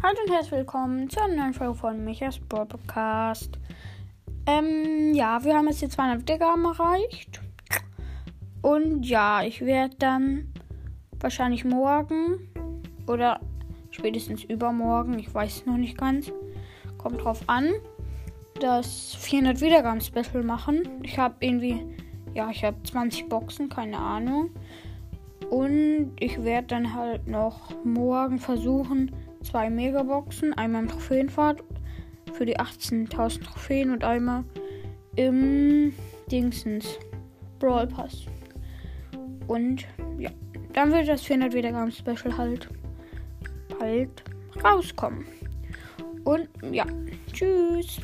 Hallo und herzlich willkommen zu einer neuen Folge von Michaels Brawl Podcast. Ähm, ja, wir haben jetzt die 200 Wiedergaben erreicht. Und ja, ich werde dann wahrscheinlich morgen oder spätestens übermorgen, ich weiß es noch nicht ganz, kommt drauf an, das 400 Wiedergaben Special machen. Ich habe irgendwie, ja, ich habe 20 Boxen, keine Ahnung. Und ich werde dann halt noch morgen versuchen, zwei Megaboxen, einmal im Trophäenfahrt für die 18.000 Trophäen und einmal im Dingsens Brawl Pass. Und ja, dann wird das 400 Wiedergaben Special halt bald rauskommen. Und ja, tschüss.